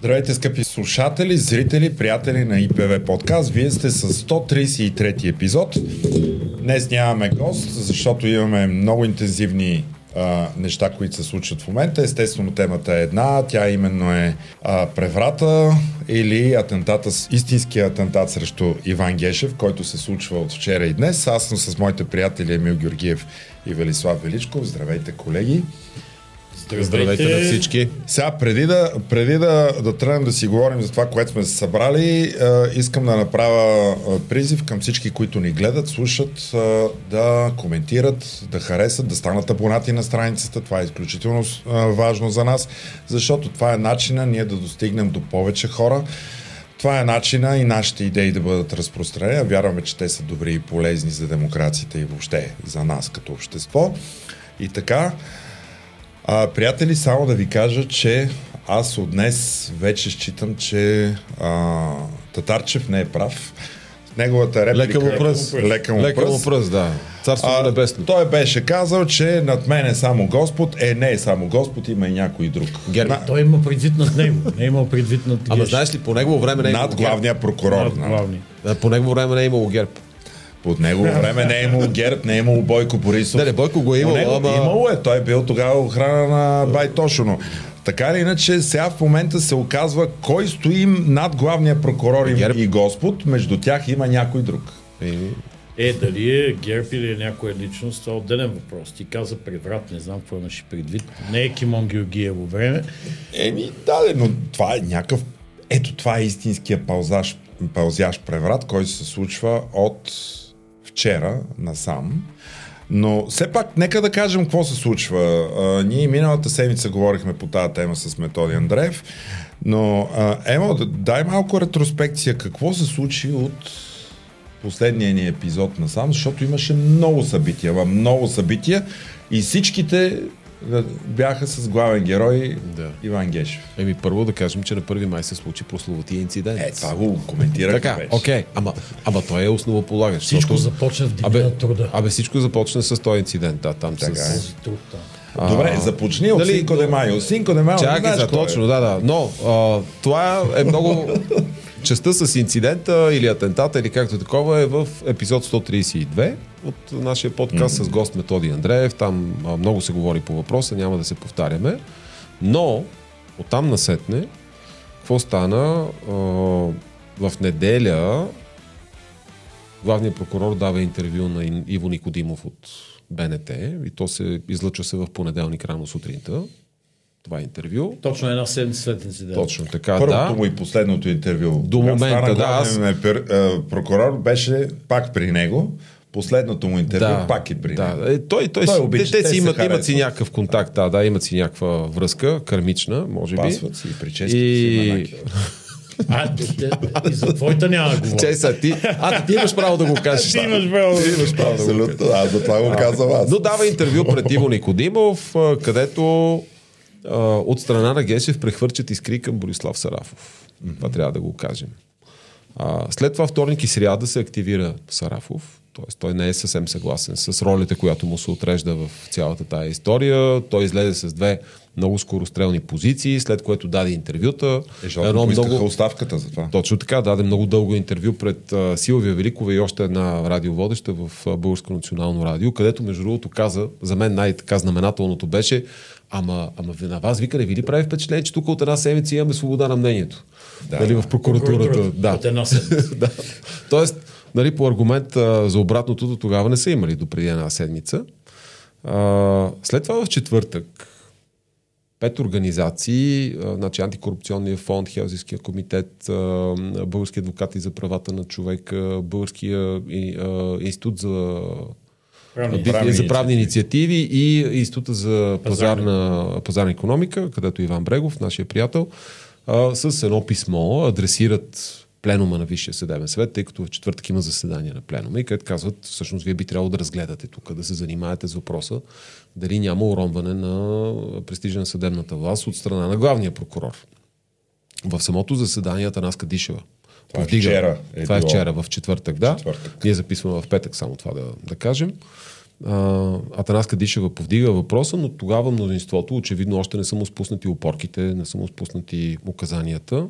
Здравейте, скъпи слушатели, зрители, приятели на ИПВ подкаст. Вие сте с 133 епизод. Днес нямаме гост, защото имаме много интензивни а, неща, които се случват в момента. Естествено, темата е една. Тя именно е а, преврата или атентата, истинския атентат срещу Иван Гешев, който се случва от вчера и днес. Аз съм с моите приятели Емил Георгиев и Велислав Величков. Здравейте, колеги! Здравейте на всички. Сега, преди да, преди да, да тръгнем да си говорим за това, което сме се събрали, е, искам да направя е, призив към всички, които ни гледат, слушат, е, да коментират, да харесат, да станат абонати на страницата. Това е изключително е, важно за нас, защото това е начина ние да достигнем до повече хора. Това е начина и нашите идеи да бъдат разпространени. Вярваме, че те са добри и полезни за демокрацията и въобще за нас като общество. И така, а, приятели, само да ви кажа, че аз от днес вече считам, че а, Татарчев не е прав. Неговата реплика... Лека му пръст. Лека му Лека му пръст, да. Царство А, небесно. той беше казал, че над мен е само Господ. Е, не е само Господ, има и някой друг. Герби. На, Той има предвид над него, не е имал предвид над Ама знаеш ли, по негово време не е над главния прокурор. Над на- главни. А, По негово време не е имало герб. Под негово време не е имало Герб, не е имало Бойко Борисов. Не, не, Бойко го е имало, него ама... Имало е, той е бил тогава охрана на Байтошо, но така или иначе сега в момента се оказва кой стои над главния прокурор и, Герб. и Господ, между тях има някой друг. Е, дали е ГЕРБ или е някоя личност, това е отделен въпрос. Ти каза преврат, не знам какво имаше предвид. Не е Кимон Георгиево време. Еми, да, но това е някакъв... Ето това е истинския пълзаш, пълзящ преврат, който се случва от вчера насам. Но все пак, нека да кажем какво се случва. А, ние миналата седмица говорихме по тази тема с Методи Андреев, но а, Емо, да- дай малко ретроспекция. Какво се случи от последния ни епизод насам, защото имаше много събития, много събития и всичките бяха с главен герой Да. Иван Гешев. еми, първо да кажем, че на 1 май се случи прословутия инцидент. Е, това го коментирахме Така, вече. окей, ама, ама той е основополагащ. Всичко защото- започна в деня Абе, на труда. абе, всичко започна с този инцидент, да, там Така с... е. Труд там. Добре, започни от Дали- Синко де Майо. Синко де Майо, Чакай за е? точно, да, да. Но а, това е много... Частта с инцидента или атентата или както такова е в епизод 132 от нашия подкаст mm-hmm. с гост Методи Андреев. Там а, много се говори по въпроса, няма да се повтаряме. Но оттам насетне, какво стана? А, в неделя главният прокурор дава интервю на Иво Никодимов от БНТ и то се излъчва се в понеделник рано сутринта. Това интервю. Точно една седмица след инцидент. Точно така, Първото да. му и последното интервю. До момента, стана да, главен пер- е, прокурор беше пак при него. Последното му интервю Да, пак е при да. него. Е, той, той, Той си, обича, те, те те си имат, имат си някакъв контакт, да, да, имат си някаква връзка, кармична, може би. Пасват си, прическите си И... манаки. А, те, и за твоята няма да говоря. Чай са, ти, а, ти имаш право да го кажеш. Ти имаш право Ти имаш право да го Абсолютно, аз за това го казвам аз. Но дава интервю пред Иво Никодимов, където а, от страна на Гешев прехвърчат искри към Борислав Сарафов. Това трябва да го кажем. А, след това вторник и сряда се активира Сарафов. Т.е. той не е съвсем съгласен с ролята, която му се отрежда в цялата тая история. Той излезе с две много скорострелни позиции, след което даде интервюта. Е, поискаха много... оставката за това. Точно така, даде много дълго интервю пред а, Силвия Великова и още една радиоводеща в Българско национално радио, където между другото каза, за мен най-така знаменателното беше, ама, ама на вас, вика, не ви ли прави впечатление, че тук от една седмица имаме свобода на мнението? Да. Нали, в прокуратурата. Да. От една седмица. да. Тоест, нали, по аргумент а, за обратното до тогава не са имали до преди една седмица. А, след това в четвъртък пет организации, а, значи Антикорупционния фонд, Хелзинския комитет, а, Български адвокати за правата на човека, Българския и, а, институт за Правни за правни инициативи и Института за Пазарна. пазарна, економика, където Иван Брегов, нашия приятел, а, с едно писмо адресират пленума на Висшия съдебен съвет, тъй като в четвъртък има заседание на пленума и където казват, всъщност вие би трябвало да разгледате тук, да се занимаете с въпроса дали няма уронване на престижа на съдебната власт от страна на главния прокурор. В самото заседание Атанас Кадишева. Това е повдига- вчера е това е вчера, в четвъртък, да. Четвъртък. Ние записваме в петък, само това да, да кажем. а, Атанас Кадишева повдига въпроса, но тогава мнозинството, очевидно още не са му спуснати опорките, не са му спуснати указанията.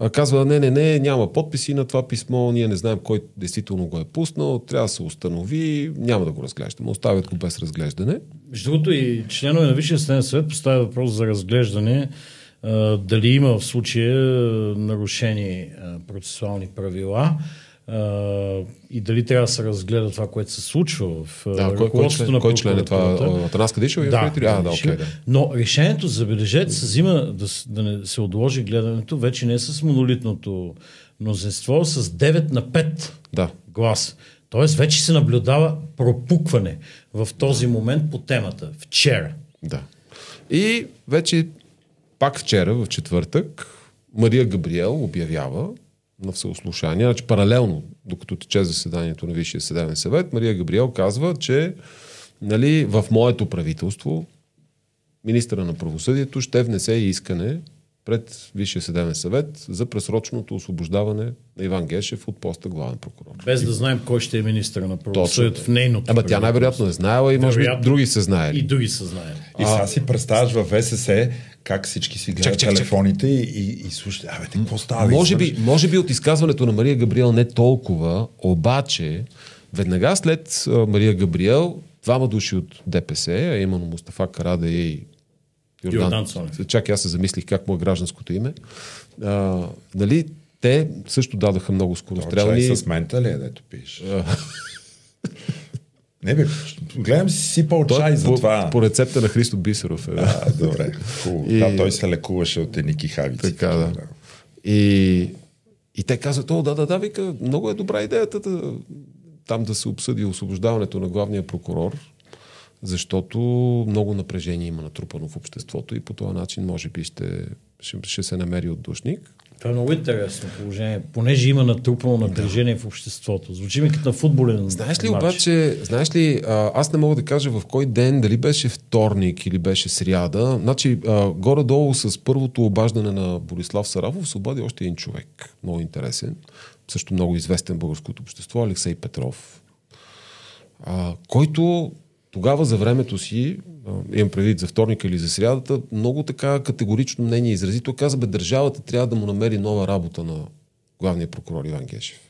А, казва, не, не, не, няма подписи на това писмо, ние не знаем кой действително го е пуснал, трябва да се установи, няма да го разглеждаме, оставят го без разглеждане. Между другото и членове на Висшия съдебен съвет поставя въпрос за разглеждане дали има в случая нарушени процесуални правила и дали трябва да се разгледа това, което се случва в Да, кой, кой, ръководството член, на кой член е това? Атанас Кадишева или Да? А, да, окей, да. Но решението, забележете, се взима да, да не се отложи гледането вече не с монолитното мнозинство, с 9 на 5 Да. глас. Тоест вече се наблюдава пропукване в този момент по темата. Вчера. Да. И вече пак вчера, в четвъртък, Мария Габриел обявява на всеослушание, значи паралелно, докато тече заседанието на Висшия съдебен съвет, Мария Габриел казва, че нали, в моето правителство министъра на правосъдието ще внесе искане пред Висшия съдебен съвет за пресрочното освобождаване на Иван Гешев от поста главен прокурор. Без да знаем кой ще е министър на правосъдието в нейното. Ама тя най-вероятно е знаела и може би други са знаели. И други са знаели. И сега си представяш в ВСС как всички си гледат Чак, чак, чак. телефоните и, и, и слушат, абе, какво става? Може би, може би от изказването на Мария Габриел не толкова, обаче веднага след Мария Габриел двама души от ДПС, а именно Мустафа Карада и Йордан, Йордан Цонев. Чак и аз се замислих как му е гражданското име. А, нали, те също дадаха много Това скорострелни... Чай с мента ли е, дето пиеш? Не бе, гледам си сипал чай за по, това. по рецепта на Христо Бисеров. Е, да. А, добре, хубаво. И- Да, той се лекуваше от едни кихавици. Така, да. И, и те казват, о, да, да, да, вика, много е добра идеята да, там да се обсъди освобождаването на главния прокурор, защото много напрежение има натрупано в обществото и по този начин може би ще, ще, ще се намери отдушник. Това е много интересно положение, понеже има натрупано напрежение в обществото. Звучи ми като на футболен Знаеш ли матч. обаче, знаеш ли, аз не мога да кажа в кой ден, дали беше вторник или беше сряда. Значи, а, горе-долу с първото обаждане на Борислав Сарафов се обади още един човек. Много интересен. Също много известен българското общество, Алексей Петров. А, който тогава за времето си, имам предвид за вторника или за срядата, много така категорично мнение изрази. Той каза, бе, държавата трябва да му намери нова работа на главния прокурор Иван Гешев.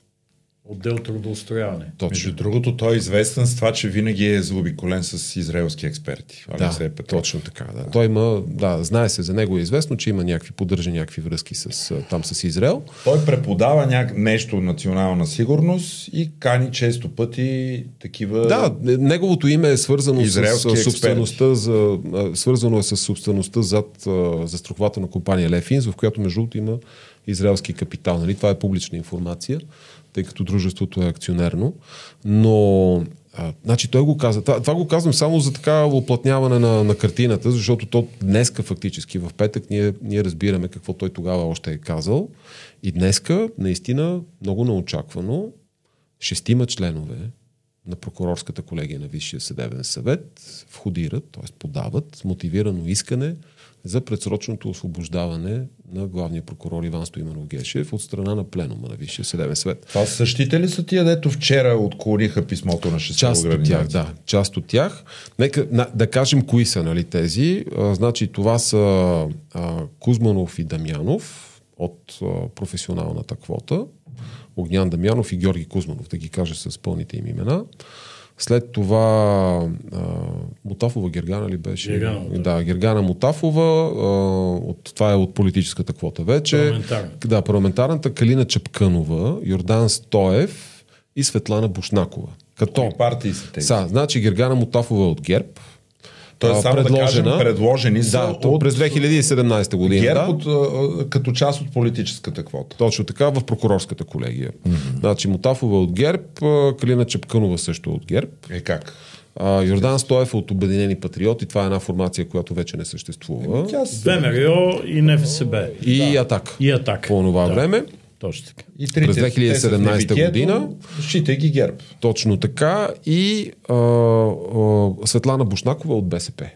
Отдел трудоустрояване. Точно. Между другото, той е известен с това, че винаги е заобиколен с израелски експерти. Алексей Да, Петров. точно така. Да. Той има, да, знае се, за него е известно, че има някакви, поддържа някакви връзки с, там с Израел. Той преподава ня... нещо национална сигурност и кани често пъти такива... Да, неговото име е свързано с Израелски експерти. собствеността, за, свързано е с собствеността зад застрахователна компания Лефинс, в която между другото има израелски капитал. Нали? Това е публична информация, тъй като дружеството е акционерно. Но а, значи той го каза. Това, това го казвам само за така оплътняване на, на картината, защото то днеска фактически в петък ние, ние разбираме какво той тогава още е казал. И днеска наистина много неочаквано шестима членове на прокурорската колегия на Висшия съдебен съвет входират, т.е. подават мотивирано искане за предсрочното освобождаване на главния прокурор Иван Стоименов Гешев от страна на пленума на Висшия съдебен съвет. Това същите ли са тия, дето вчера отклониха писмото на шестте Част от тях, да. Част от тях. Нека на, да кажем кои са нали, тези. А, значи това са а, Кузманов и Дамянов от а, професионалната квота. Огнян Дамянов и Георги Кузманов, да ги кажа с пълните им имена. След това а, Мутафова Гергана ли беше? Гергана, да. да, Гергана Мутафова. А, от, това е от политическата квота вече. Парламентарна. Да, парламентарната Калина Чапкънова, Йордан Стоев и Светлана Бушнакова. Като Кои партии са тези? са, значи Гергана Мутафова е от ГЕРБ. Тоест, само да кажем, предложени са да, от през 2017 година. ГЕРБ да. от, като част от политическата квота. Точно така, в прокурорската колегия. Mm-hmm. Значи Мутафова от а, Калина Чепкънова също от ГЕРБ. Е как? А, Йордан Стоев от Обединени патриоти. Това е една формация, която вече не съществува. Тя. ВМРО и НФСБ. И Атак. И Атак. По това Да. време. Точно така. И трите, През те са в 2017 небитието, година. Считай ги ГЕРБ. Точно така. И а, а, Светлана Бушнакова от БСП.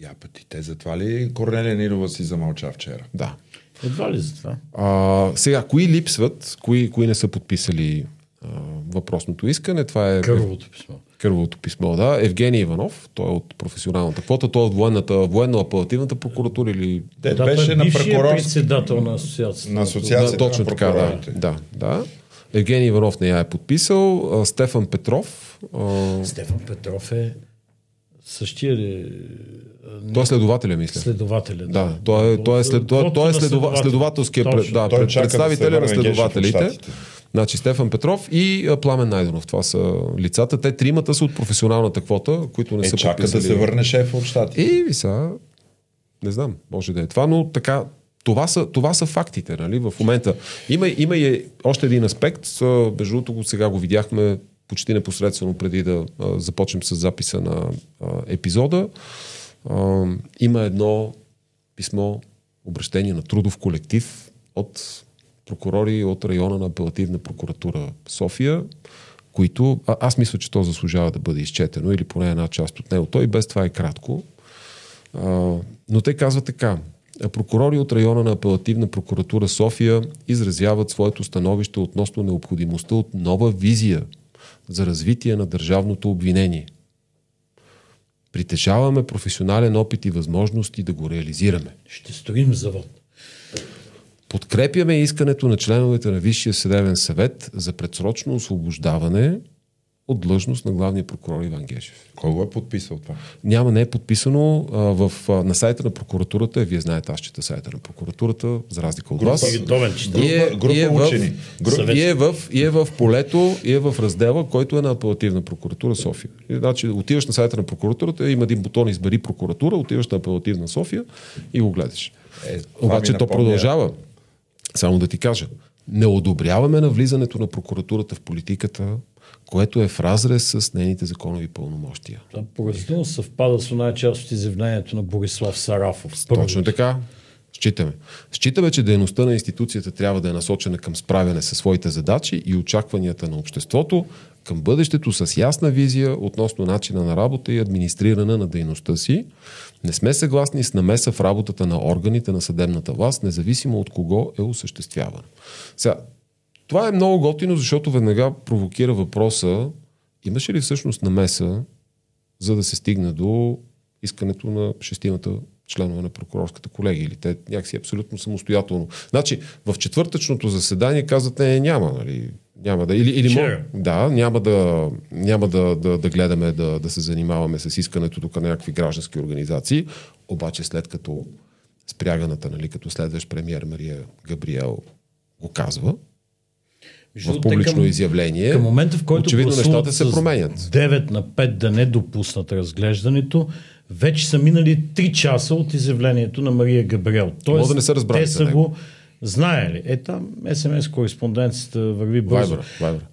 Я пъти, те затова ли Корнелия Нирова си замълча вчера? Да. Едва ли за това? А, сега, кои липсват, кои, кои не са подписали а, въпросното искане. Това е Кървовото писмо. Кървовото писмо, да. Евгений Иванов, той е от професионалната квота, той е от военната, военно-апелативната прокуратура или... Те Да, беше той е на прокурор председател на асоциацията. на асоциацията да, точно на така, да, да, да. Евгений Иванов не я е подписал, а, Стефан Петров, а, Стефан Петров е същия ли? той е следователя, мисля. Следователя. Да, той е, той е, след, той, той е следова, следователския пред, да, Той пред, чака да се представителя на следователите. Значи Стефан Петров и Пламен Найденов. Това са лицата. Те тримата са от професионалната квота, които не Е, са чака да подписали. се върне шеф от щати. И ви са, не знам, може да е това, но така, това са, това са фактите, нали, в момента. Има, има и още един аспект, между другото го- сега го видяхме почти непосредствено преди да а, започнем с записа на а, епизода. А, има едно писмо, обращение на трудов колектив от прокурори от района на апелативна прокуратура София, които, а, аз мисля, че то заслужава да бъде изчетено или поне една част от него. Той без това е кратко. А, но те казват така. Прокурори от района на апелативна прокуратура София изразяват своето становище относно необходимостта от нова визия за развитие на държавното обвинение. Притежаваме професионален опит и възможности да го реализираме. Ще строим завод. Подкрепяме искането на членовете на Висшия съдебен съвет за предсрочно освобождаване от длъжност на главния прокурор Иван Гешев. Кой го е подписал това? Няма, не е подписано а, в, а, на сайта на прокуратурата. Вие знаете, аз чета сайта на прокуратурата, за разлика от вас. И е, група и е в, учени. Група- и, е в, и е в полето, и е в раздела, който е на апелативна прокуратура София. И, значи, отиваш на сайта на прокуратурата, има един бутон избери прокуратура, отиваш на апелативна София и го гледаш. Е, Обаче то напомня- продължава. Само да ти кажа. Не одобряваме навлизането на прокуратурата в политиката, което е в разрез с нейните законови пълномощия. Това поразително съвпада с една част от изявлението на Борислав Сарафов. Точно така. Считаме. Считаме, че дейността на институцията трябва да е насочена към справяне със своите задачи и очакванията на обществото, към бъдещето с ясна визия относно начина на работа и администриране на дейността си. Не сме съгласни с намеса в работата на органите на съдебната власт, независимо от кого е осъществявана. Сега, това е много готино, защото веднага провокира въпроса, имаше ли всъщност намеса за да се стигне до искането на шестимата членове на прокурорската колегия или те някакси абсолютно самостоятелно. Значи, в четвъртъчното заседание казват, не, няма, нали, няма да, или, или мо- да, няма да, няма да, да, да гледаме да, да се занимаваме с искането тук на някакви граждански организации, обаче след като спряганата, нали, като следващ премьер Мария Габриел го казва, в публично към- изявление, Към момента, в който очевидно нещата се променят. 9 на 5 да не допуснат разглеждането, вече са минали 3 часа от изявлението на Мария Габриел. Тоест, Може да не са разбрали те са него. Го знаели. Е, там СМС кореспонденцията върви бързо. Вайбър, Вайбър.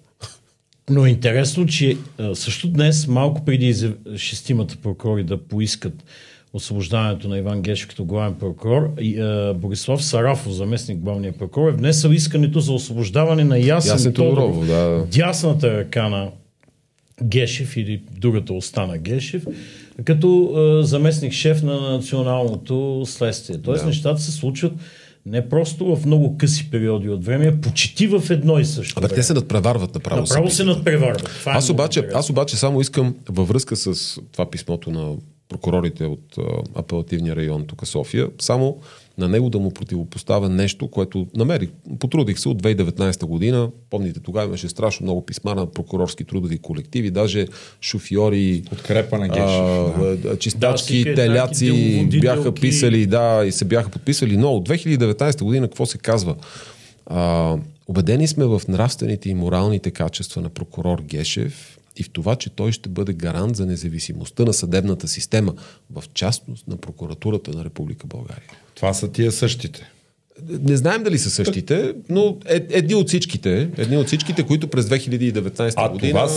Но е интересно, че също днес, малко преди шестимата прокурори да поискат освобождаването на Иван Гешев като главен прокурор, и, а, Борислав Сарафов, заместник главния прокурор, е внесъл искането за освобождаване на Ясен, Ясен Тодоров, да. дясната ръка на Гешев или другата остана Гешев, като а, заместник шеф на националното следствие. Тоест Да. нещата се случват не просто в много къси периоди от време, а почти в едно и също Абе, те се надпреварват направо. Направо се надпреварват. Това е Аз обаче, аз обаче само искам във връзка с това писмото на прокурорите от а, апелативния район тук София, само на него да му противопоставя нещо, което намерих. Потрудих се от 2019 година. Помните, тогава имаше страшно много писма на прокурорски трудови колективи, даже шофьори, Подкрепа на Гешев. а, да. чистачки, Да, теляци секретарки, бяха писали, да, и се бяха подписали, но от 2019 година какво се казва? А, убедени сме в нравствените и моралните качества на прокурор Гешев и в това, че той ще бъде гарант за независимостта на съдебната система, в частност на прокуратурата на Република България. Това са тия същите. Не знаем дали са същите, но е, едни от всичките, едни от всичките, които през 2019 А година това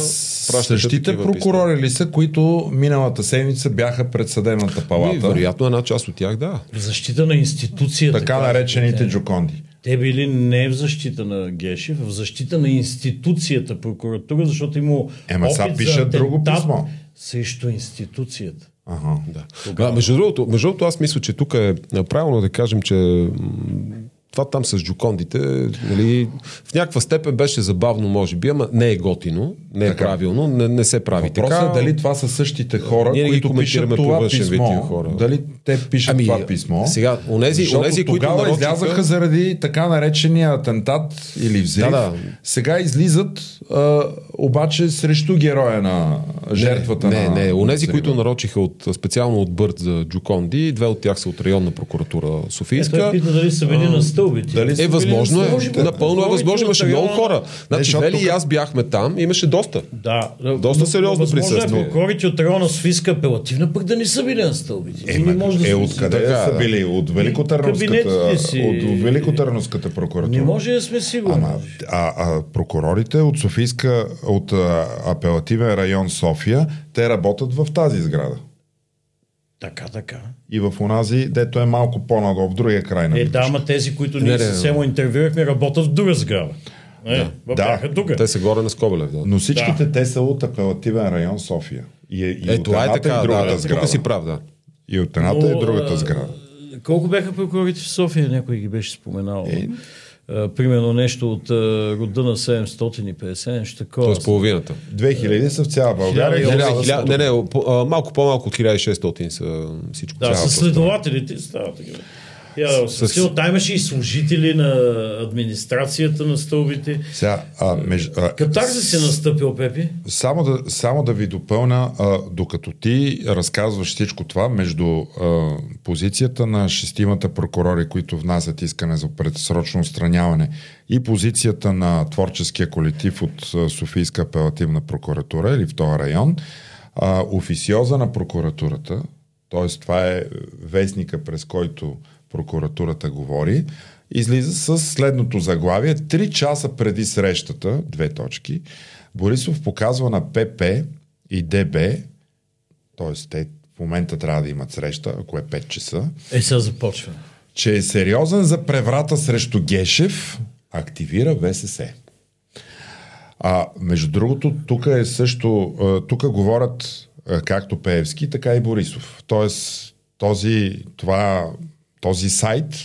същите прокурори ли са, които миналата седмица бяха пред съдебната Ами, палата? вероятно една част от тях, да. В защита на институцията. Така казвате. наречените джоконди. Те били не в защита на Гешев, в защита на институцията прокуратура, защото имало Ема сега опит пише за друго писмо. Срещу институцията. Ага. Да. А, между, другото, между другото, аз мисля, че тук е правилно да кажем, че това там с джукондите, нали, в някаква степен беше забавно, може би, ама не е готино, не е Така. правилно, не, не се прави Въпросът така. е дали това са същите хора, Ние които пишат това писмо. хора. Дали те пишат Ами, това писмо. сега, онези- Защото онези, които тогава нарочиха- излязаха заради така наречения атентат или взрив. Да, да. Сега излизат а, обаче срещу героя на жертвата не, на... Не, не, онези, на които нарочиха от, специално от Бърт за Джуконди, две от тях са от районна прокуратура Той Софийска. пита дали са били на стълбите. дали Е, възможно е. Може би. Напълно е възможно. Имаше много хора. Значи, защото Вели и аз бяхме там. Имаше доста. Да. Доста но- сериозно възможно присъствие. Е, прокурорите от района Софийска апелативна пък да не са били на стълбите. Е, не може да е се откъде са да. били? От Великотърновската, от Великотърновската прокуратура. Не може да сме сигурни. А, а прокурорите от Софийска, от апелативен район София, те работят в тази сграда. Така, така. И в онази, дето е малко по-надолу, в другия край на Е, да, ама тези, които ние не, съвсем му интервюирахме, работят в друга сграда. Е, Да. бяха тук. Те са горе на Скобелев. Да. Но всичките те са от апелативен район София. И, е, и Е, от това е така. и другата Да, сграда. тук си прав, да. И от едната и Но, другата а, сграда. Колко бяха прокурорите в София? Някой ги беше споменал. Е. А, примерно нещо от а, рода на 750, нещо такова. Тоест половината. 2000 са в цяла България. Хиляда и Не, не, осемстотин. хиля- не, не, по- а, малко по-малко от 1600 са всичко. Да, с следователите става така. Я, С- с... Там имаше и служители на администрацията на стълбите. Сега, а, меж, а, Катарзис си настъпил, Пепи. Само да, само да ви допълна, а, докато ти разказваш всичко това, между а, позицията на шестимата прокурори, които внасят искане за предсрочно устраняване и позицията на творческия колектив от Софийска апелативна прокуратура или в този район, а, официоза на прокуратурата, т.е. това е вестника, през който прокуратурата говори, излиза с следното заглавие. Три часа преди срещата, две точки, Борисов показва на ПП и ДБ, т.е. те в момента трябва да имат среща, ако е 5 часа, Е, сега започва. че е сериозен за преврата срещу Гешев, активира ВСС. А, между другото, тук е също, тук говорят както Пеевски, така и Борисов. Тоест, този, това, този сайт,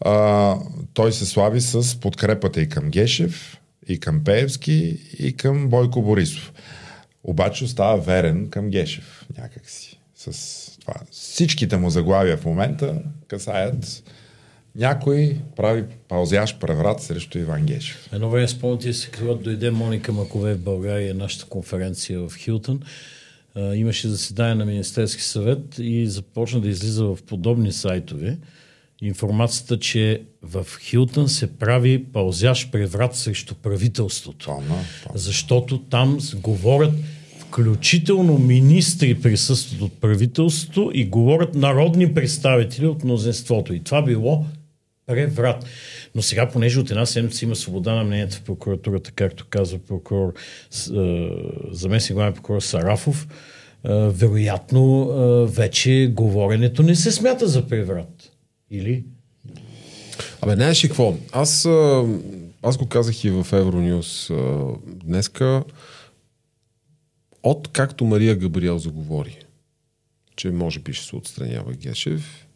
а, той се слави с подкрепата и към Гешев, и към Пеевски, и към Бойко Борисов. Обаче остава верен към Гешев някакси. С това. Всичките му заглавия в момента касаят някой прави паузящ преврат срещу Иван Гешев. Едно време спомняте се, когато дойде Моника Макове в България, нашата конференция в Хилтън, а, имаше заседание на Министерски съвет и започна да излиза в подобни сайтове информацията, че в Хилтън се прави паузящ преврат срещу правителството. Томна, томна. Защото там говорят включително министри присъстват от правителството и говорят народни представители от мнозинството. И това било преврат. Но сега, понеже от една седмица има свобода на мнението в прокуратурата, както казва прокурор, е, заместник главен прокурор Сарафов, е, вероятно е, вече говоренето не се смята за преврат. Или? Абе, знаеш ли какво? Аз, аз го казах и в Евронюс днеска. От както Мария Габриел заговори, че може би ще се отстранява Гешев,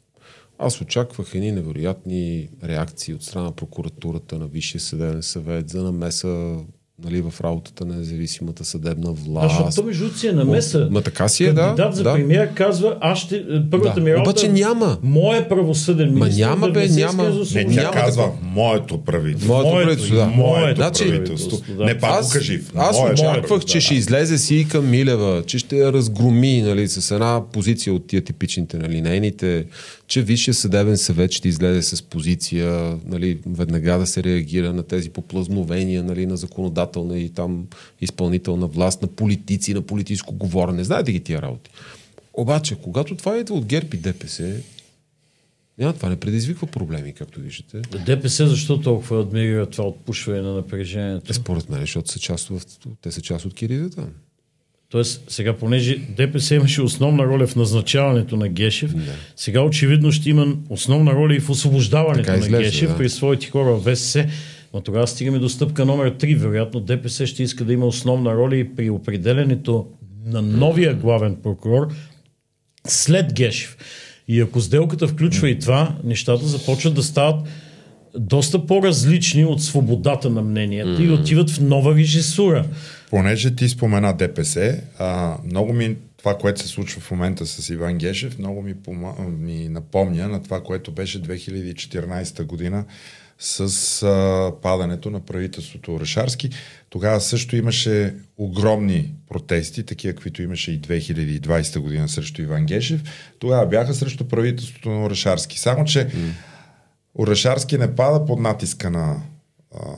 аз очаквах едни невероятни реакции от страна на прокуратурата на Висшия съдебен съвет за намеса нали, в работата на независимата съдебна А, власт. защото то между си е намеса. Ма така си е, да. Кандидат за да. премиер казва, аз ще... Първата Да. ми работа... Обаче няма. Мое правосъден Ма министр няма, да бе, внесе няма. Не, тя Няма казва моето правителство. Моето Моето, правителство, да. моето Значи, правителство. да. Не пак аз, кажи. аз очаквах, че ще излезе си и към Милева, че ще я разгроми нали, с една позиция от тия типичните нали, нейните, че Висшия съдебен съвет ще излезе с позиция, нали, веднага да се реагира на тези поплазновения нали, на законодателна и там изпълнителна власт, на политици, на политическо говорене. Знаете ги тия работи. Обаче, когато това идва от ГЕРБ и ДПС, няма, това не предизвиква проблеми, както виждате. ДПС защо толкова адмирира това отпушване на напрежението? Е, според мен, защото са част от, те са част от киризата. Тоест, сега, понеже ДПС имаше основна роля в назначаването на Гешев, сега очевидно ще има основна роля и в освобождаването Така на изглежда, Гешев да. при своите хора в ВСС. Но тогава стигаме до стъпка номер 3. Вероятно ДПС ще иска да има основна роля и при определенето на новия главен прокурор след Гешев. И ако сделката включва и това, нещата започват да стават доста по-различни от свободата на мненията mm-hmm. и отиват в нова режисура. Понеже ти спомена ДПС, а, много ми това, което се случва в момента с Иван Гешев, много ми, пома, ми напомня на това, което беше 2014 година с а, падането на правителството Орешарски. Тогава също имаше огромни протести, такива, каквито имаше и 2020 година срещу Иван Гешев. Тогава бяха срещу правителството на Орешарски. Само, че mm. Орешарски не пада под натиска на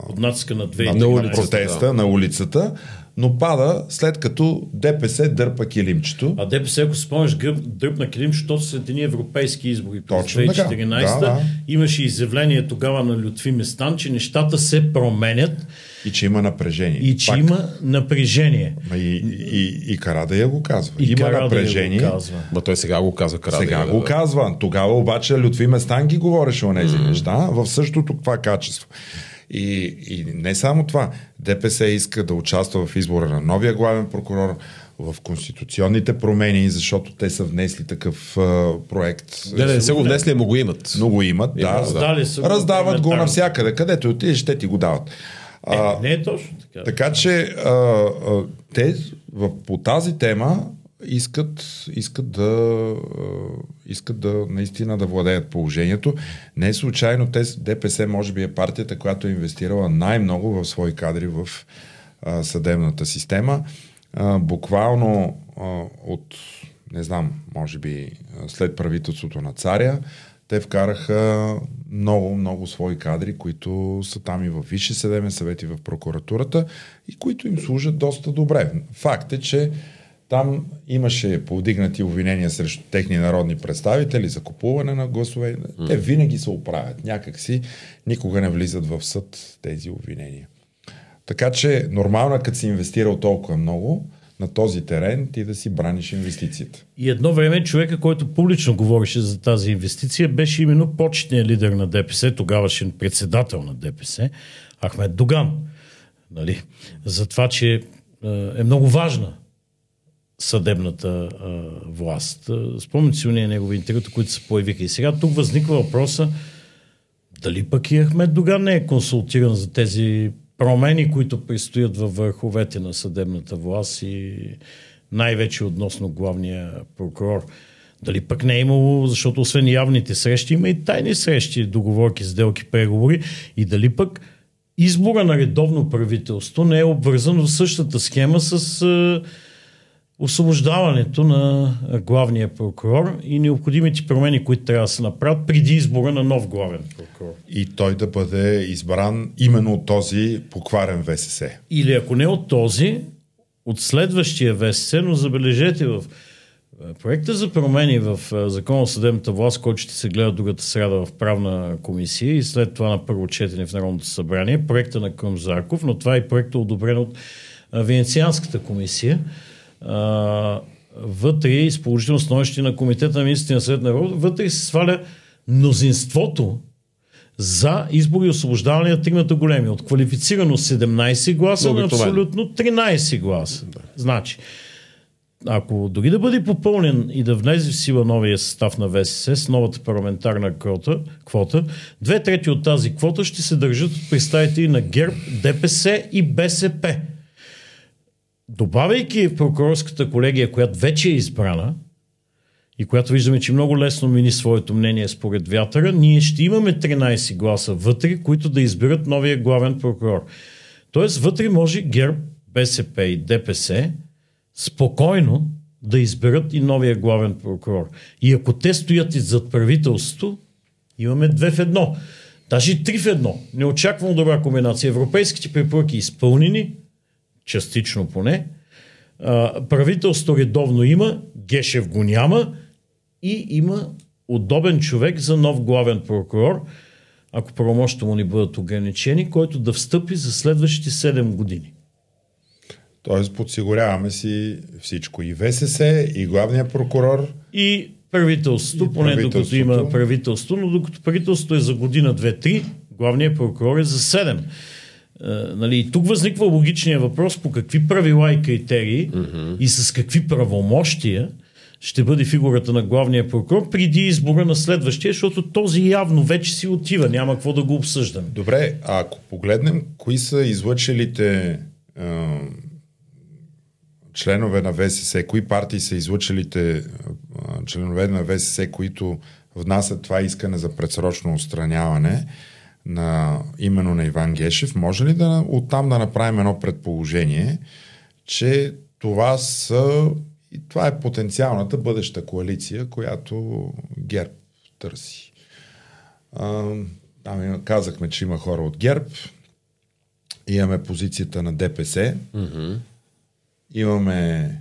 под натиска на, на, на протеста, да. на улицата, но пада след като ДПС дърпа килимчето. А ДПС, ако спомняш, дърпна килимчето след едни европейски избори през 2014 да, да. имаше изявление тогава на Лютви Местан, че нещата се променят. И че има напрежение. И че Пак. има напрежение. И, и, и Карадая го казва. И има Карадая напрежение. Го казва. Ма той сега го казва Карадая. Сега да, го да. казва. Тогава обаче Лютви Местан ги говореше о тези mm. неща в същото това качество. И, и не само това. ДПС иска да участва в избора на новия главен прокурор, в конституционните промени, защото те са внесли такъв а, проект. Не, не, се го внесли, но го имат. Но го имат, да. Раздали са Раздават го навсякъде. Където отидеш, те ти го дават. А, е, не е точно така. Така че а, а, те в, по тази тема искат, искат да искат да наистина да владеят положението. Не е случайно те, ДПС може би е партията, която е инвестирала най-много в свои кадри в а, съдебната система. А, буквално а, от, не знам, може би след правителството на царя, те вкараха много, много свои кадри, които са там и в Висши съдебен съвет и в прокуратурата и които им служат доста добре. Факт е, че там имаше повдигнати обвинения срещу техни народни представители за купуване на гласове. Те винаги се оправят. Някакси никога не влизат в съд тези обвинения. Така че нормално е, като си инвестирал толкова много на този терен, ти да си браниш инвестицията. И едно време човека, който публично говореше за тази инвестиция, беше именно почетният лидер на ДПС, тогавашен председател на ДПС, Ахмед Доган. Нали? За това, че е много важна съдебната а, власт. Спомняте си уния негови интервюта, които се появиха. И сега тук възниква въпроса дали пък и Ахмед Доган не е консултиран за тези промени, които предстоят във върховете на съдебната власт и най-вече относно главния прокурор. Дали пък не е имало, защото освен явните срещи, има и тайни срещи, договорки, сделки, преговори и дали пък избора на редовно правителство не е обвързан в същата схема с освобождаването на главния прокурор и необходимите промени, които трябва да се направят преди избора на нов главен прокурор. И той да бъде избран именно от този покварен ВСС. Или ако не от този, от следващия ВСС, но забележете в проекта за промени в Закона за съдебната власт, който ще се гледа другата среда в правна комисия и след това на първо четене в Народното събрание, проекта на Кръм Зарков, но това е проекта одобрен от Венецианската комисия а, вътре и положително становище на Комитета на министрите на съвет на Европа, вътре се сваля мнозинството за избори и освобождаване на тригната големи. От квалифицирано 17 гласа на абсолютно 13 гласа. Да. Значи, ако дори да бъде попълнен и да влезе в сила новия състав на ВСС с новата парламентарна квота, квота, две трети от тази квота ще се държат от представители на ГЕРБ, ДПС и БСП добавяйки в прокурорската колегия, която вече е избрана и която виждаме, че много лесно мини своето мнение според вятъра, ние ще имаме 13 гласа вътре, които да изберат новия главен прокурор. Тоест вътре може ГЕРБ, БСП и ДПС спокойно да изберат и новия главен прокурор. И ако те стоят и зад правителството, имаме две в едно. Даже три в едно. Неочаквано добра комбинация. Европейските препоръки изпълнени, частично поне. А, правителство редовно има, Гешев го няма и има удобен човек за нов главен прокурор, ако правомощите му ни бъдат ограничени, който да встъпи за следващите 7 години. Тоест подсигуряваме си всичко. И ВСС, и главния прокурор. И правителството, поне докато има правителство, но докато правителството е за година, две, три, главният прокурор е за 7. Uh, нали, и тук възниква логичния въпрос по какви правила и критерии mm-hmm. и с какви правомощия ще бъде фигурата на главния прокурор преди избора на следващия, защото този явно вече си отива, няма какво да го обсъждаме. Добре, а ако погледнем кои са излъчилите е, членове на ВСС, кои партии са излъчилите е, членове на ВСС, които внасят това искане за предсрочно устраняване на именно на Иван Гешев, може ли да оттам да направим едно предположение, че това са и това е потенциалната бъдеща коалиция, която ГЕРБ търси. А, там казахме, че има хора от ГЕРБ, имаме позицията на ДПС, mm-hmm. имаме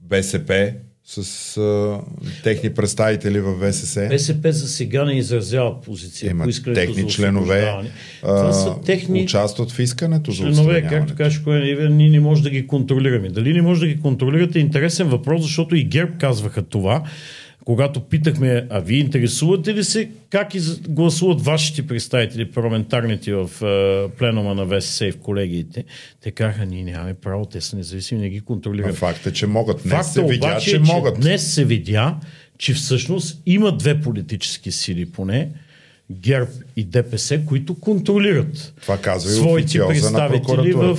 БСП, с а, техни представители в ВСС. БСП за сега не изразява позиция Има по техни за членове. Това са техни участват в искането членове, за както кажеш, кое ние не може да ги контролираме. Дали не може да ги контролирате е интересен въпрос, защото и ГЕРБ казваха това когато питахме, а вие интересувате ли се как гласуват вашите представители, парламентарните в е, пленума на ВСС и в колегиите, те казаха, ние нямаме право, те са независими, не ги контролираме. факт е, че могат. Днес Факта се видя, обаче, че, е, могат. Днес се видя, че всъщност има две политически сили поне, ГЕРБ и ДПС, които контролират Това казва и своите представители в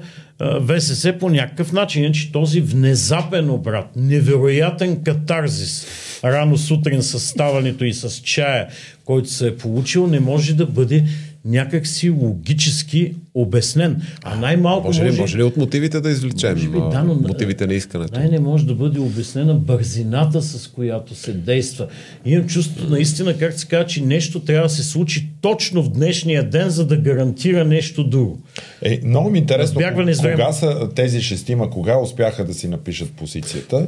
е, ВСС по някакъв начин. че този внезапен обрат, невероятен катарзис, рано сутрин с ставането и с чая, който се е получил, не може да бъде някакси логически обяснен. А най-малко може, може... Ли, може ли от мотивите да извлечем Може би, да, но, мотивите на искането? Най- не може да бъде обяснена бързината, с която се действа. Имам чувство наистина, как се казва, че нещо трябва да се случи точно в днешния ден, за да гарантира нещо друго. Е, много ми е интересно, кога са тези шестима, кога успяха да си напишат позицията?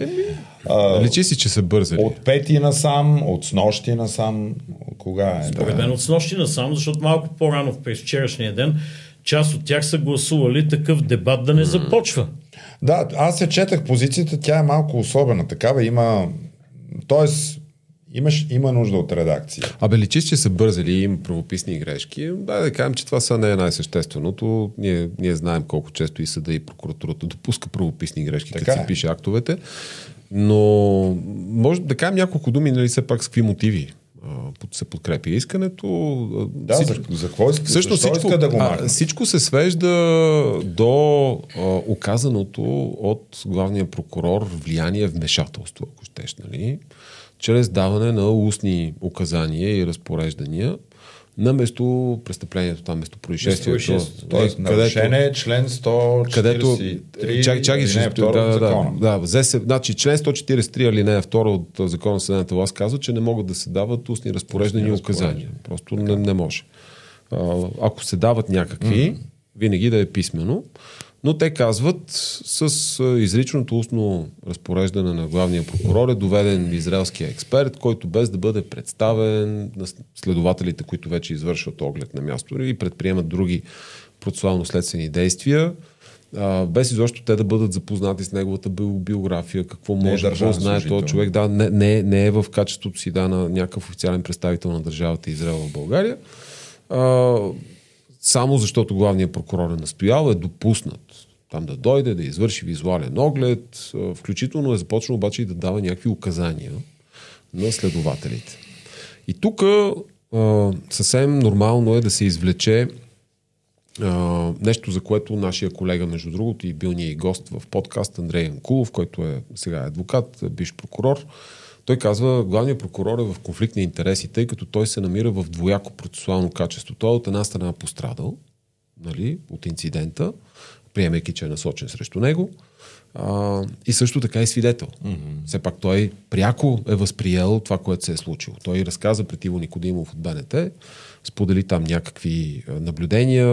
А, Личи си, че са бързали. От пети насам, от снощи насам, кога е? Според мен от снощи насам, защото малко по-рано през вчерашния ден част от тях са гласували такъв дебат да не започва. Да, аз се четах позицията, тя е малко особена. Такава има... Тоест, имаш, има нужда от редакция. Абе, личи, че са бързали и има правописни грешки. Да, да кажем, че това са не е най-същественото. Ние, ние знаем колко често и съда и прокуратурата допуска правописни грешки, като се е. пише актовете. Но може да кажем няколко думи, нали, все пак с какви мотиви се подкрепи искането. Да, всичко, за, за какво иска, всъщност всичко, иска да го а, Всичко се свежда до а, оказаното от главния прокурор влияние вмешателство, ако щеш, нали? чрез даване на устни указания и разпореждания на место престъплението, там место происшествието. Тоест, е, нарушение член 143 където, чак, чак, да, да, да, да, взе се, значи, член 143 алинея 2 от Закона за съдебната власт казва, че не могат да се дават устни разпореждания и указания. Просто не, не може. А, ако се дават някакви, mm-hmm. винаги да е писмено. Но те казват, с изричното устно разпореждане на главния прокурор е доведен израелския експерт, който без да бъде представен на следователите, които вече извършват оглед на място и предприемат други процесуално-следствени действия, а, без изобщо те да бъдат запознати с неговата биография, какво не е може, да знае този човек. Да, не, не, не е в качеството си да, на някакъв официален представител на държавата Израел в България. А, само защото главният прокурор е настоял, е допуснат там да дойде, да извърши визуален оглед, включително е започнал обаче и да дава някакви указания на следователите. И тук съвсем нормално е да се извлече нещо, за което нашия колега, между другото, и бил ни и гост в подкаст Андрей Янкулов, който е сега адвокат, биш прокурор, той казва, главният прокурор е в конфликт на интереси, тъй като той се намира в двояко процесуално качество. Той е от една страна пострадал нали, от инцидента, приемайки, че е насочен срещу него, а, и също така и свидетел. Mm-hmm. Все пак той пряко е възприел това, което се е случило. Той разказа пред Иво Никодимов от БНТ, сподели там някакви наблюдения,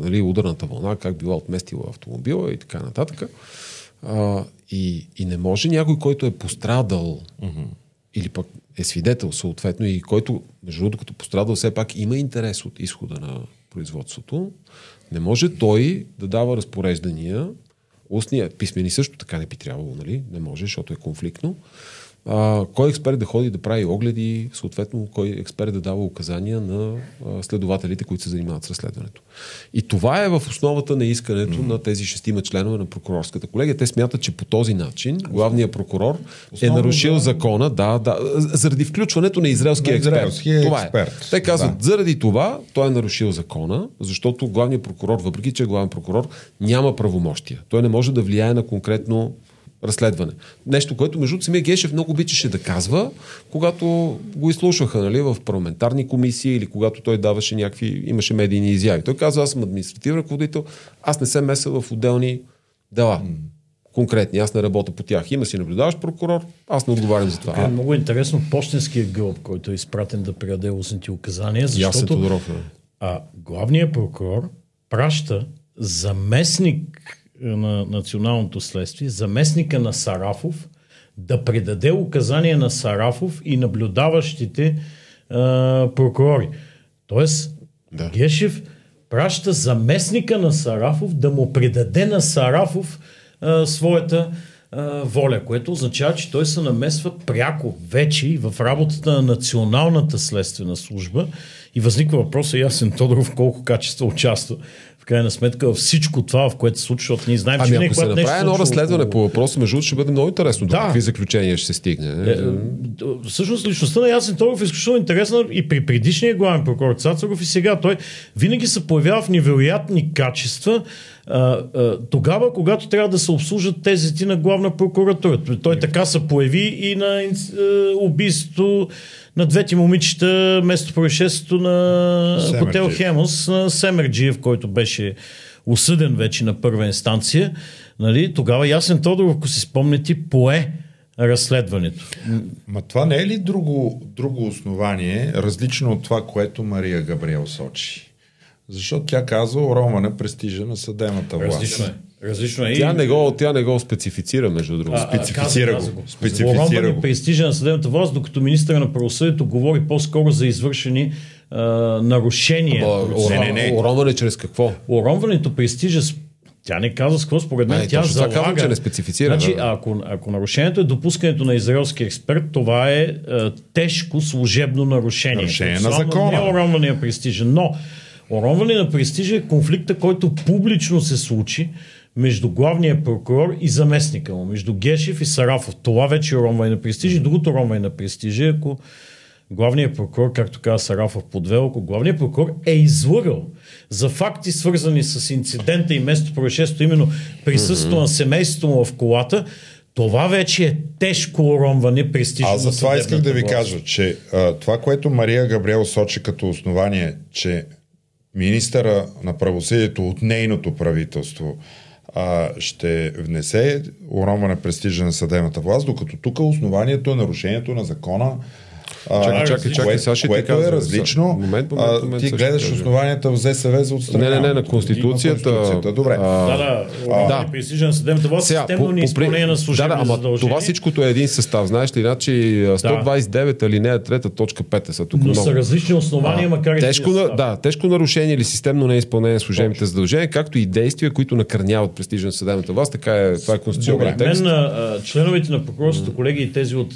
нали, ударната вълна, как била отместила автомобила и така нататък. А, и, и не може някой, който е пострадал mm-hmm. или пък е свидетел съответно и който, между другото, като пострадал, все пак има интерес от изхода на производството, не може той да дава разпореждания, устния, писмени също така не би трябвало, нали? Не може, защото е конфликтно. А, кой експерт да ходи да прави огледи, съответно кой експерт да дава указания на а, следователите, които се занимават с разследването. И това е в основата на искането mm-hmm. на тези шестима членове на прокурорската колегия. Те смятат, че по този начин главният прокурор Основно, е нарушил да. закона, да, да, заради включването на израелския експерт. Израелския това е. експерт. Те казват, да. заради това той е нарушил закона, защото главният прокурор, въпреки че е главен прокурор, няма правомощия. Той не може да влияе на конкретно разследване. Нещо, което между самия Гешев много обичаше да казва, когато го изслушваха нали, в парламентарни комисии или когато той даваше някакви, имаше медийни изяви. Той казва, аз съм административен ръководител, аз не се меса в отделни дела. Конкретни, аз не работя по тях. Има си наблюдаващ прокурор, аз не отговарям за това. Е много интересно почтенският гълб, който е изпратен да предаде устните указания, защото Тодоров, а, главният прокурор праща заместник на националното следствие, заместника на Сарафов, да предаде указания на Сарафов и наблюдаващите а, прокурори. Тоест, да. Гешев праща заместника на Сарафов да му предаде на Сарафов а, своята а, воля, което означава, че той се намесва пряко вече и в работата на Националната следствена служба и възниква въпроса Ясен Тодоров колко качество участва в крайна сметка всичко това, в което се случва, защото ние знаем, ами, че ако се направи едно разследване по въпроса, между другото ще бъде много интересно да. до какви заключения ще се стигне. Е, всъщност личността на Ясен Торов е изключително интересна и при предишния главен прокурор Цацаров и сега. Той винаги се появява в невероятни качества, а, а, тогава, когато трябва да се обслужат тезите на главна прокуратура. Той така се появи и на убийството на двете момичета место происшествието на Семерджиев. хотел Хемос на Семерджиев, който беше осъден вече на първа инстанция. Нали? Тогава Ясен Тодоров, ако си спомняте, пое разследването. Ма това не е ли друго, друго основание, различно от това, което Мария Габриел сочи? Защото тя казва уронване престижа на съдебната власт. Различно е. Различно е. Тя не го, тя не го специфицира, между другото. Специфицира го. го. Специфицира го. престижа на съдебната власт, докато министър на правосъдието говори по-скоро за извършени а, нарушения. Ама, не, не, не. Уронване чрез какво? Уронването престижа тя не казва с какво, според мен, не, тя залага... Казвам, че не специфицира. Значи, да. ако, ако нарушението е допускането на израелски експерт, това е, е тежко служебно нарушение. Нарушение на закона. Не е престижа, но уронване на престижа е конфликта, който публично се случи между главния прокурор и заместника му, между Гешев и Сарафов. Това вече е ромване на престижи. Другото ромване на престижи, ако главният прокурор, както каза Сарафов подвел, ако главният прокурор е излъгал за факти свързани с инцидента и место происшествието, именно присъствието mm-hmm. на семейството му в колата, това вече е тежко уронване престижа. Аз за това исках да ви власт. кажа, че а, това, което Мария Габриел сочи като основание, че министъра на правосъдието от нейното правителство а, ще внесе уронване престижа на съдебната власт, докато тук основанието е нарушението на закона Чакай, чакай, чакай, сега ще което е различно. Момент, момент, момент, ти гледаш основанията в ЗСВ за отстраняване. Не, не, не, на Конституцията. конституцията. Добре. А, да, да. да. Пресижа на съдебната власт, сега, системно по, изпълнение на служебни да, да, ама това всичкото е един състав. Знаеш ли, значи 129 алинея 3 точка 5 са тук Но много. са различни основания, макар и тежко, на, да, тежко нарушение или системно неизпълнение на служебните задължения, както и действия, които накърняват престижа на съдебната власт. Така е, това е конституционният текст. Мен членовете на прокурорските колеги и тези от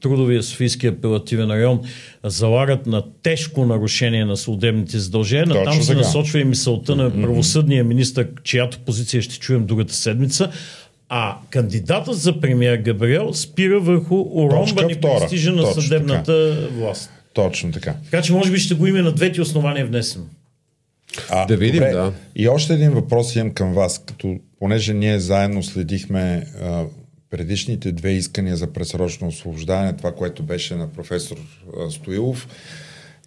трудовия Софийски апелативен район залагат на тежко нарушение на съдебните задължения. Точно там се насочва и мисълта на правосъдния министр, чиято позиция ще чуем другата седмица. А кандидатът за премиер Габриел спира върху уронване престижа на Точно съдебната така. власт. Точно така. Така че може би ще го има на двете основания внесено. А, да видим, добре. да. И още един въпрос имам към вас, като понеже ние заедно следихме а, предишните две искания за пресрочно освобождаване, това, което беше на професор Стоилов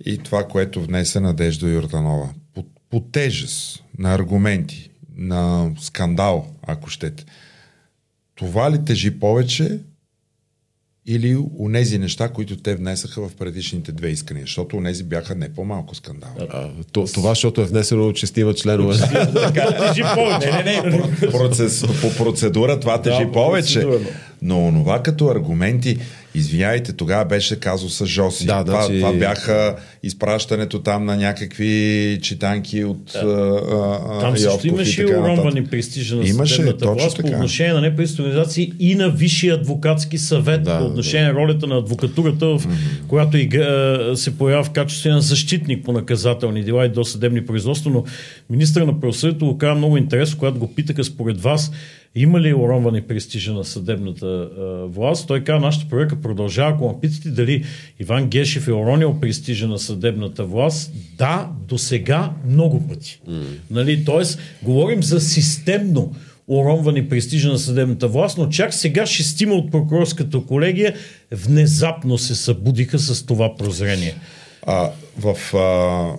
и това, което внесе Надежда Юрданова. По, по тежест на аргументи, на скандал, ако щете. Това ли тежи повече или унези неща, които те внесаха в предишните две искания, защото унези бяха не по-малко скандал. А, то, това, защото е внесено от шестима членове. тежи повече. Не, не, не. Процес, по процедура това тежи да, повече. Но онова като аргументи, Извинявайте, тогава беше казус с Жоси. Да, това, значи- това бяха изпращането там на някакви читанки от да. а, Там а, също Йовков и имаше уронвани престижа на Имаше, съдебната власт така. по отношение на неправителствени организации и на Висшия адвокатски съвет Да, по отношение на ролята на адвокатурата, в която игра, се появява в качестве на защитник по наказателни дела и досъдебни производства, но министър на правосъдието го каза много интересно, когато го питаха според вас има ли уронване престижа на съдебната а, власт. Той каза, нашата проверка продължава. Ако ме питате дали Иван Гешев е уронил престижа на съдебната власт, да, до сега много пъти. Mm. Нали? Тоест, говорим за системно уронване престижа на съдебната власт, но чак сега шестима от прокурорската колегия внезапно се събудиха с това прозрение. А, в а,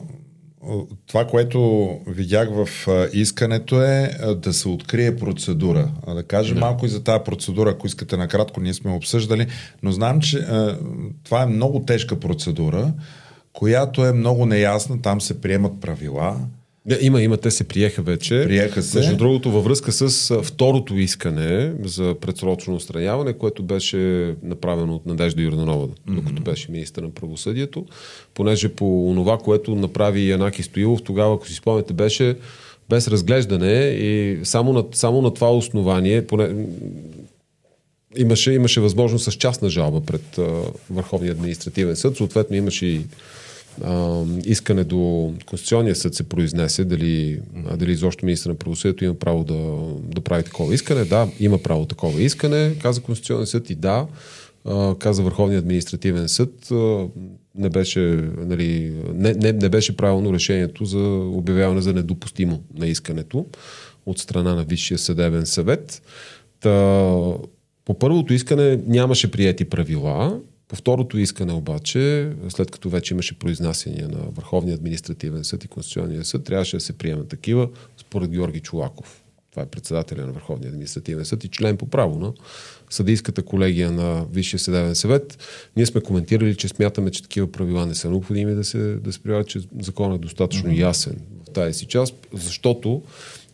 това, което видях в искането е да се открие процедура. Да кажем да. малко и за тази процедура, ако искате накратко, ние сме обсъждали, но знам, че това е много тежка процедура, която е много неясна, там се приемат правила, Да, има, има, те се приеха вече. Приеха се. Между другото, във връзка с второто искане за предсрочно отстраняване, което беше направено от Надежда Юрданова, mm-hmm. докато беше министър на правосъдието, понеже по това, което направи Янаки Стоилов, тогава, ако си спомняте, беше без разглеждане и само на, само на това основание, поне, имаше, имаше възможност с частна жалба пред а, Върховния административен съд, съответно имаше и искане до Конституционния съд се произнесе дали, дали изобщо министър на правосъдието има право да, да прави такова искане. Да, има право такова искане, каза Конституционния съд и да, каза Върховния административен съд, не беше, нали, не, не, не беше правилно решението за обявяване за недопустимо на искането от страна на Висшия съдебен съвет. Та, по първото искане нямаше приети правила, по второто искане обаче, след като вече имаше произнасяния на Върховния административен съд и Конституционния съд, трябваше да се приемат такива според Георги Чулаков. Това е председателя на Върховния административен съд и член по право на съдийската колегия на Висшия съдебен съвет. Ние сме коментирали, че смятаме, че такива правила не са необходими да се, да се прилагат, че законът е достатъчно mm-hmm. ясен в тази си част, защото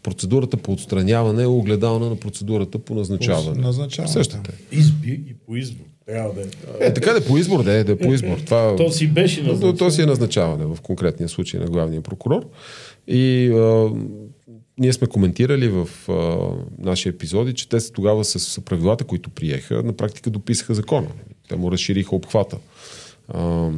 процедурата по отстраняване е огледална на процедурата по назначаване. назначаване, Същата. Изби и по избор. Трябва да е. Е, така да е по избор, да е, да е по избор. Това, То си беше назначаване. то си е назначаване в конкретния случай на главния прокурор. И а, ние сме коментирали в а, наши епизоди, че те тогава с правилата, които приеха, на практика дописаха закона. Те му разшириха обхвата. А,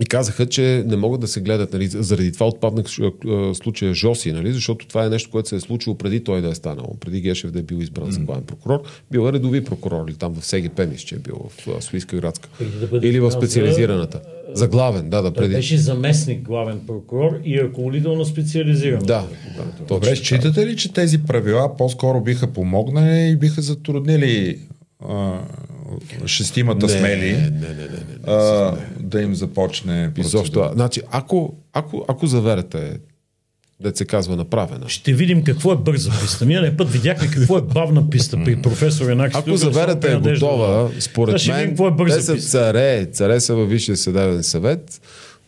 и казаха, че не могат да се гледат, нали, заради това отпаднах а, случая Жоси, нали, защото това е нещо, което се е случило преди той да е станал, преди Гешев да е бил избран за главен прокурор. Бил е редови прокурор или там в СГП, мисля, че е бил в Софийска градска. Да Или в специализираната. За главен, да, да, Той преди. беше заместник главен прокурор и ръководител на специализирана. Да, да, Добре, считате ли, че тези правила по-скоро биха помогнали и биха затруднили а, шестимата Не, смели не, не, не, не, не. а, да им започне Изобщо. процедура? Значи, ако, ако, ако заверете, да се казва направена, Ще видим какво е бърза писта. Миналия път видяхме какво е бавна писта при професор Янак. ако заверете е готова, според ще видим мен, какво е те бърза са писта. царе, царе са във Висшия съдебен съвет.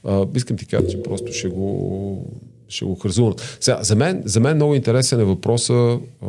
А, искам ти кажа, че просто ще го, ще го хързунат. Сега, за мен, за мен много интересен е въпроса. А,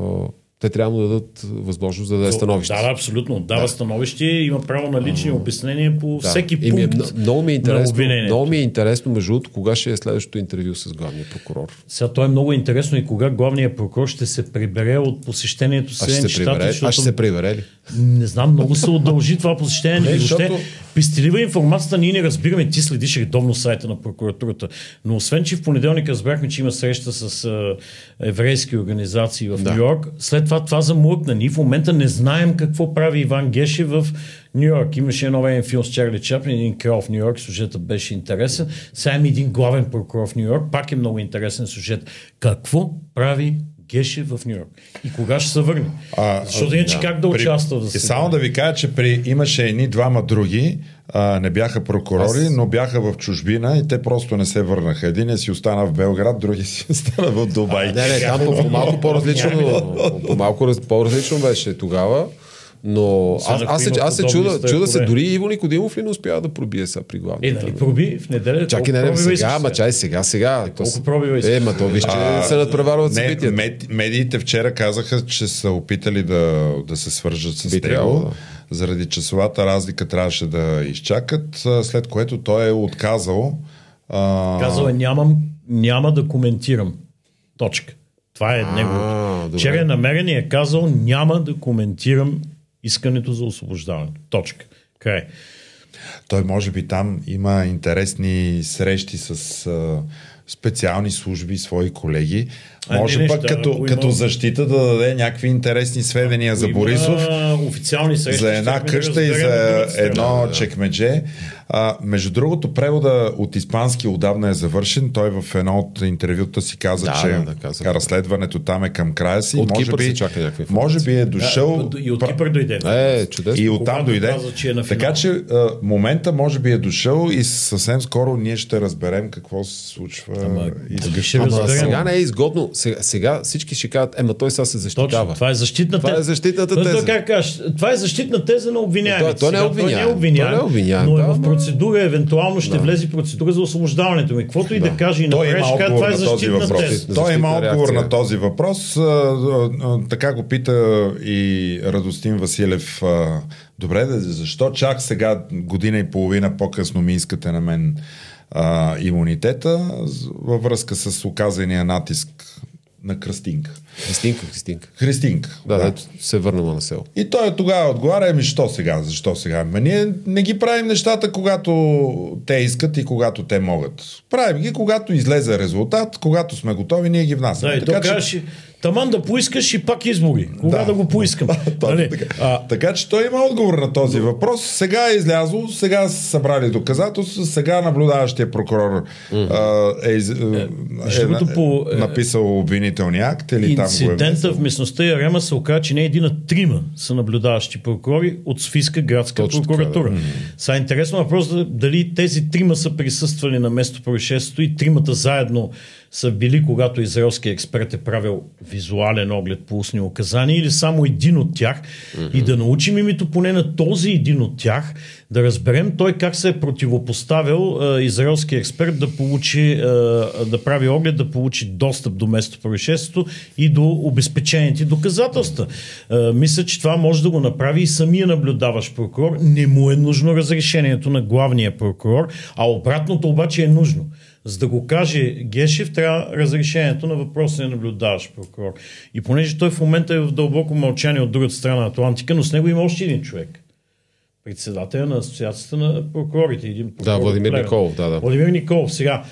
те трябва да дадат възможност да даде становище. Да, да, абсолютно. Дава становище, има право на лични обяснения по Да. всеки пункт. мно- много ми е интересно, много ми е интересно, между другото, кога ще е следващото интервю с главния прокурор. Сега то е много интересно и кога главният прокурор ще се прибере от посещението А с ще а защото ще се прибере ли? Не знам, много се удължи това посещение. Не, въобще, защото- пестелива информацията ние не разбираме. Ти следиш редовно сайта на прокуратурата. Но освен, че в понеделник разбрахме, че има среща с а, еврейски организации в Да. Нью Йорк, след това това замлъкна. Ние в момента не знаем какво прави Иван Гешев в Нью Йорк. Имаше едно време филм с Чарли Чаплин, един крал в Нью Йорк, сюжетът беше интересен. Сега има един главен прокурор в Нью Йорк, пак е много интересен сюжет. Какво прави Гешев в Нью Йорк? И кога ще се върне? А, Защото иначе да. как да При- участва в И само да ви кажа, че при, имаше едни двама други, а, не бяха прокурори, Аз- но бяха в чужбина и те просто не се върнаха. Един си остана в Белград, други си остана в Дубай. Не, не, там по, по малко по-различно, по малко раз- по-различно беше тогава. Но аз, аз, се, аз се чуда, чуда се, дори Иво Никодимов ли не успява да пробие сега при главния Е, нали проби в неделя? Чакай, не, не, сега, сега? чай сега, сега. колко пробива? Е, ма то виж, че се надпреварват събитията. мед, медиите вчера казаха, че са опитали да, да се свържат с да. Заради часовата разлика трябваше да изчакат, след което той е отказал. А, Казал е, нямам, няма да коментирам. Точка. Това е неговото. Вчера е намерен и е казал, няма да коментирам искането за освобождаване. Точка. Край. Той може би там има интересни срещи с а, специални служби, свои колеги. А, Може не, пък неща, като, има- като защита да даде някакви интересни сведения за Ако има Борисов. официални срещи. за една да къща и за едно чекмедже. А, между другото, превода от испански отдавна е завършен. Той в едно от интервюта си каза, Да, че да, да, каза, разследването там е към края си. От може Кипър би, се чака. Може би е дошъл. Да, и от Кипър дойде. Е, чудесно. И оттам дойде. каза, че е на финал. така че а, момента може би е дошъл и съвсем скоро ние ще разберем какво се случва. Ама, и защо. ще Ама разберем? сега не е изгодно. Сега, сега всички ще кажат, ема той сега се защитава. Точно, това е защитна Това теза. е защитната теза. това е защитна теза на обвиняемите. Той- той не е Сега обвиняем. Той не е обвиняем, Той не е обвиняем, но е в процедура, евентуално ще влезе процедура за освобождаването ми. Каквото и да каже и направи, ще това е на този защитна въпрос. теза. Той има отговор на този въпрос. А, а, а, Така го пита и Радостин Василев. а, Добре, да, защо чак сега, година и половина по-късно ми искате на мен а, имунитета във връзка с оказания натиск на Кръстинка. Христинка, Христинка. Христинка. Да, да. се върнала на село. И той тогава отговаря, ами що сега, защо сега? Ами ние не ги правим нещата, когато те искат и когато те могат. Правим ги, когато излезе резултат, когато сме готови, ние ги внасяме. Да, и то кажеш, таман да поискаш и пак избори. Кога да, Да. го поискам? Нали? така. А, така че той има отговор на този въпрос. Сега е излязло, сега са събрали доказателства, сега наблюдаващия прокурор а, е, из- е, другото, по, е, написал обвинителния акт или там го е Инцидента в местността Ярема се оказа, че не е един, а трима са наблюдаващи прокурори от Софийска градска Точно така, прокуратура. Да. Са интересно въпрос да- дали тези трима са присъствали на место происшествието и тримата заедно са били, когато израелски експерт е правил визуален оглед по устни указания или само един от тях и да научим името поне на този един от тях, да разберем той как се е противопоставил а, израелски експерт да получи, а, да прави оглед, да получи достъп до место и до обезпечените доказателства. А, мисля, че това може да го направи и самия наблюдаващ прокурор. Не му е нужно разрешението на главния прокурор, а обратното обаче е нужно. За да го каже Гешев, трябва разрешението на въпросния наблюдаващ прокурор. И понеже той в момента е в дълбоко мълчание от другата страна на Атлантика, но с него има още един човек. Председателя на Асоциацията на прокурорите. Един прокурор Да, Владимир Плевен. Николов, да, да. Владимир Николов. Сега,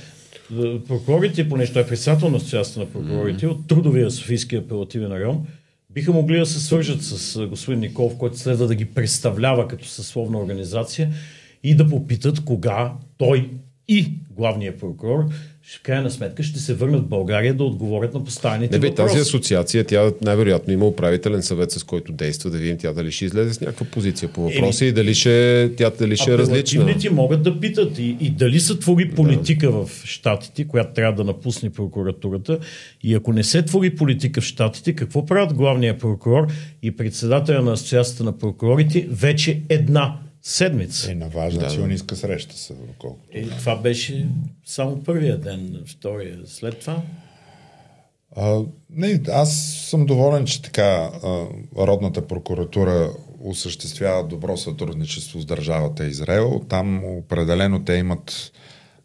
е, прокурорите, понеже той е председател на Асоциацията на прокурорите от трудовия Софийски апелативен район, биха могли да се свържат с е, господин Николов, който следва да ги представлява като съсловна организация и да попитат кога той и главният прокурор в крайна сметка ще се върнат в България да отговорят на поставените Не бе, въпроси. тази асоциация, тя най-вероятно има управителен съвет, с който действа, да видим тя дали ще излезе с някаква позиция по въпроса и дали ще, тя дали ще е различна. Могат да питат и, и дали са твори политика в Штатите, която трябва да напусне прокуратурата. И ако не се твори политика в Штатите, какво правят главният прокурор и председателя на Асоциацията на прокурорите вече една седмица? Е на важна сионистка среща са, доколкото. И това беше само първия ден, втория. След това А, не, аз съм доволен, че така а, Родната прокуратура осъществява добро сътрудничество с държавата Израел. Там определено те имат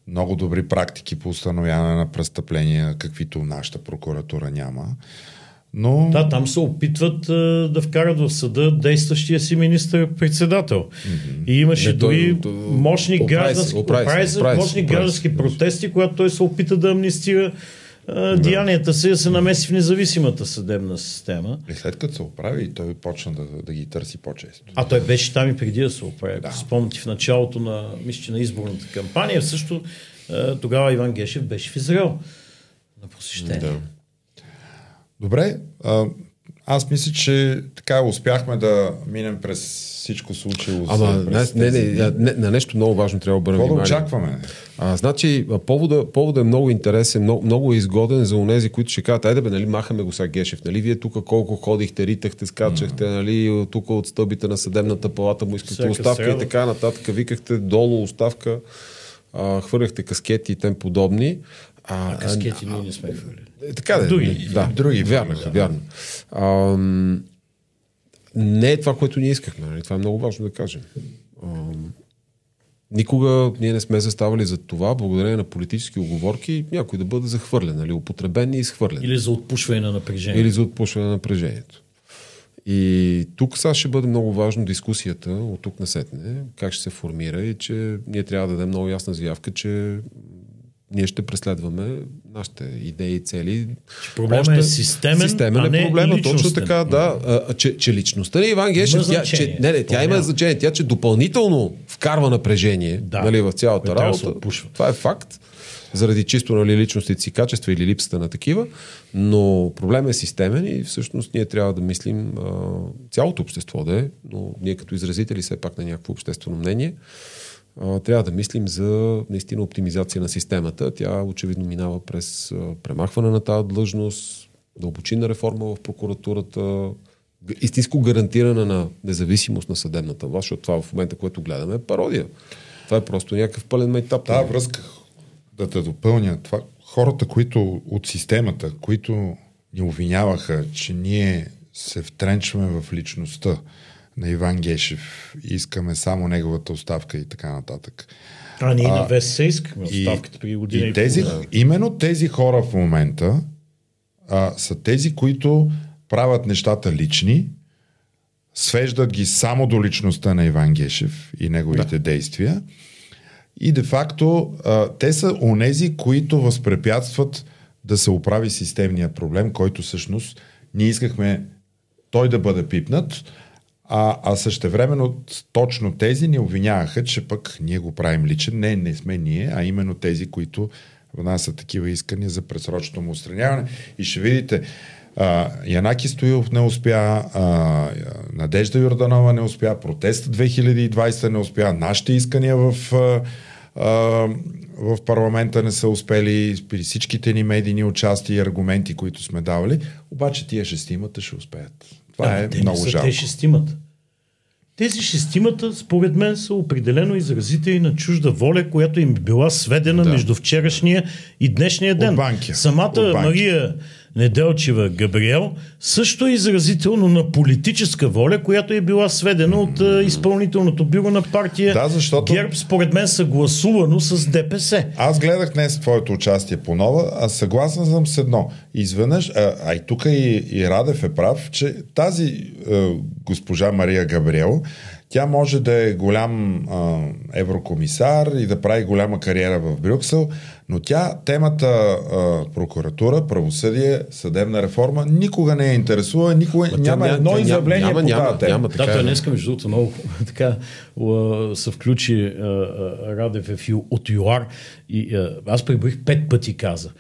много добри практики по установяване на престъпления, каквито нашата прокуратура няма. Но Да, там се опитват а, да вкарат в съда действащия си министър-председател. Mm-hmm. И имаше Не, дори мощни оправи граждански, оправи оправи се, оправи мощни оправи граждански протести, когато той се опита да амнистира а, деянията си, да се намеси в независимата съдебна система. и след като се оправи, той почна да, да ги търси по-често. А той беше там и преди да се оправи. Да. Спомняте в началото на, мисля, на изборната кампания, също тогава Иван Гешев беше в Израел на посещение. Да. Добре, а, аз мисля, че така успяхме да минем през всичко случило Ама, се. не, не, не, не, на нещо много важно трябва да обърнем Какво да внимание. очакваме? А, значи, повода, повода е много интересен, много, много е изгоден за онези, които ще кажат, айде бе, нали, махаме го сега Гешев, нали, вие тук колко ходихте, ритахте, скачахте, нали, тук от стълбите на съдебната палата му искате Всяка оставка сряда. и така нататък, викахте долу оставка, а, хвърляхте каскети и тем подобни. А, Каскети ние не сме хвърли. е, така да, Други. да, Други вярно, да. вярно. Ам, не е това, което ние искахме. Нали? Това е много важно да кажем. Ам, никога ние не сме заставали за това, благодарение на политически оговорки, някой да бъде захвърлен, нали? употребен и изхвърлен. Или за отпушване на напрежение. Или за отпушване на напрежението. И тук сега ще бъде много важно дискусията от тук на сетне, как ще се формира и че ние трябва да дадем много ясна заявка, че ние ще преследваме нашите идеи и цели. проблема е системен, системен а е не проблема, точно така, да. А, че, че личността на Иван Гешев, Има тя, че, не, не, тя има значение, тя че допълнително вкарва напрежение Да. нали, в цялата се работа. Това е факт, заради чисто нали, личностите си качества или липсата на такива, но проблемът е системен и всъщност ние трябва да мислим а, цялото общество да е, но ние като изразители все пак на някакво обществено мнение, трябва да мислим за наистина оптимизация на системата. Тя очевидно минава през премахване на тази длъжност, дълбочинна реформа в прокуратурата, истинско гарантиране на независимост на съдебната власт, защото това в момента, което гледаме е пародия. Това е просто някакъв пълен майтап. Тази връзка да те допълня. Това, хората, които от системата, които ни обвиняваха, че ние се втренчваме в личността на Иван Гешев искаме само неговата оставка и така нататък. А ние на ВСС искахме И, оставката преди година и, и тези, именно тези хора в момента а, са тези, които правят нещата лични, свеждат ги само до личността на Иван Гешев и неговите да. действия. И де-факто а, те са онези, които възпрепятстват да се оправи системния проблем, който всъщност ние искахме той да бъде пипнат, а, а същевременно точно тези ни обвиняваха, че пък ние го правим личен. Не, не сме ние, а именно тези, които внасят такива искания за пресрочно му устраняване. И ще видите, а, Янаки Стоилов не успя, а, Надежда Йорданова не успя, протест 2020 не успя, нашите искания в, а, а, в парламента не са успели, при всичките ни медийни участия и аргументи, които сме давали, обаче тия шестимата ще успеят. Това А, е те много жалко. те шестимата. Тези шестимата, според мен, са определено изразители на чужда воля, която им била сведена да. между вчерашния и днешния ден. От банки. Самата От банки. Мария Неделчева Габриел също е изразително на политическа воля, която е била сведена от а, изпълнителното бюро на партия Да, защото- ГЕРБ, според мен, съгласувано с ДПС. Аз гледах днес твоето участие по нова, а съгласен съм с едно. Изведнъж, а, а и тук и, и Радев е прав, че тази е, госпожа Мария Габриел, тя може да е голям а, еврокомисар и да прави голяма кариера в Брюксел, но тя темата а, прокуратура, правосъдие, съдебна реформа никога не я интересува, никога Ма няма ня- едно тя изявление няма, по няма, тази тема. няма, Да, така той е. днес, между другото, много така се включи а, а, Радев е фил от ЮАР и а, аз преброих пет пъти каза.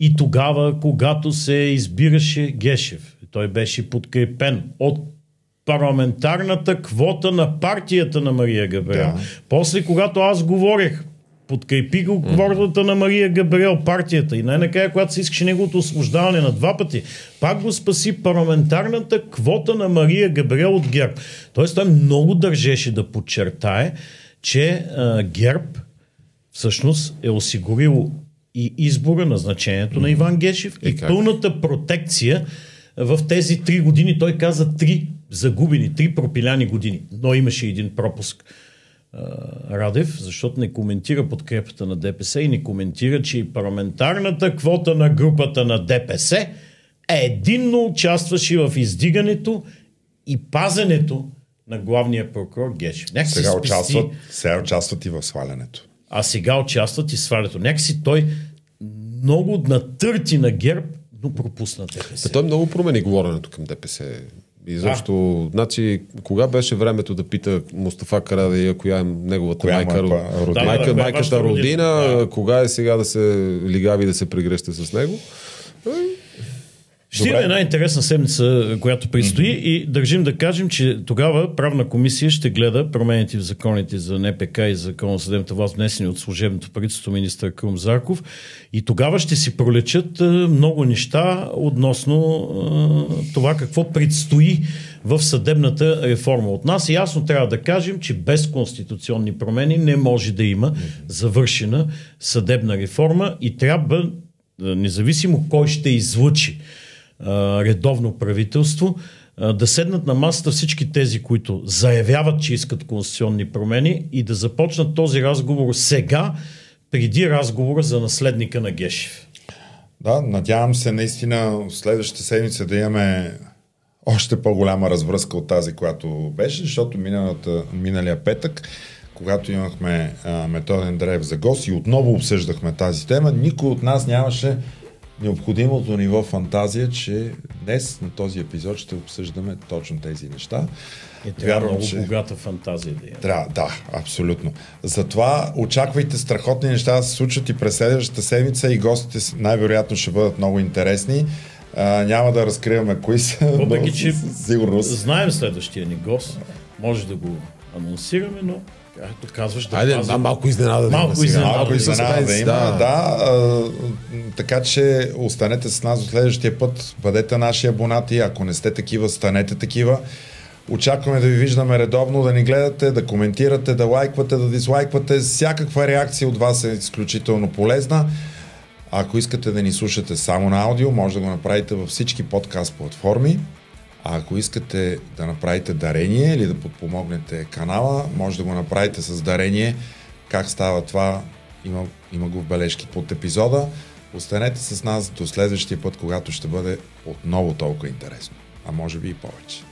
И тогава, когато се избираше Гешев, той беше подкрепен от парламентарната квота на партията на Мария Габриел. Да. После, когато аз говорех, подкрепи го квотата на Мария Габриел, партията. И най-накрая, когато се искаше неговото освобождаване на два пъти, пак го спаси парламентарната квота на Мария Габриел от ГЕРБ. Тоест той много държеше да подчертае, че а, ГЕРБ всъщност е осигурил и избора, назначението на Иван Гешев и, И как? пълната протекция в тези три години. Той каза три загубени, три пропиляни години. Но имаше един пропуск. Радев, защото не коментира подкрепата на ДПС и не коментира, че и парламентарната квота на групата на ДПС единно участваше в издигането и пазенето на главния прокурор Гешев. Сега спести- участват, сега участват и в свалянето. а сега участват и свалято. Някакси той много натърти на ГЕРБ, но пропусна ДПС. Е, той много промени говоренето към ДПС. И защо, значи, кога беше времето да пита Мустафа Карадия, коя е неговата Коя е майка, ро- родина? майка, Да, да, коя е майката родина? родина, Да. кога е сега да се лигави да се прегръща с него. Ще има една интересна седмица, която предстои mm-hmm. и държим да кажем, че тогава правна комисия ще гледа промените в законите за НПК и закон за съдебната власт, внесени от служебното правителство министър Крум Зарков и тогава ще си пролечат много неща относно това какво предстои в съдебната реформа. От нас ясно трябва да кажем, че без конституционни промени не може да има завършена съдебна реформа и трябва, независимо кой ще редовно правителство, да седнат на масата всички тези, които заявяват, че искат конституционни промени и да започнат този разговор сега, преди разговора за наследника на Гешев. Да, надявам се наистина следващата седмица да имаме още по-голяма развръзка от тази, която беше, защото миналата, миналия петък, когато имахме а, Методен Древ за гост и отново обсъждахме тази тема, никой от нас нямаше необходимото ниво фантазия, че днес на този епизод ще обсъждаме точно тези неща. И трябва Вярвам, много че... богата фантазия да има. Трябва, да, абсолютно. Затова очаквайте страхотни неща да се случат и през следващата седмица и гостите най-вероятно ще бъдат много интересни. А, няма да разкриваме кои са. Въпреки, че сигурност. знаем следващия ни гост, може да го анонсираме, но както казваш, да Айде, пазим. да, малко изненада малко да има. Малко изненада да има, да. да а, така че останете с нас до следващия път, бъдете наши абонати, ако не сте такива, станете такива. Очакваме да ви виждаме редовно, да ни гледате, да коментирате, да лайквате, да дизлайквате. Всякаква реакция от вас е изключително полезна. Ако искате да ни слушате само на аудио, може да го направите във всички подкаст платформи. А ако искате да направите дарение или да подпомогнете канала, може да го направите с дарение. Как става това, има, има го в бележки под епизода. Останете с нас до следващия път, когато ще бъде отново толкова интересно. А може би и повече.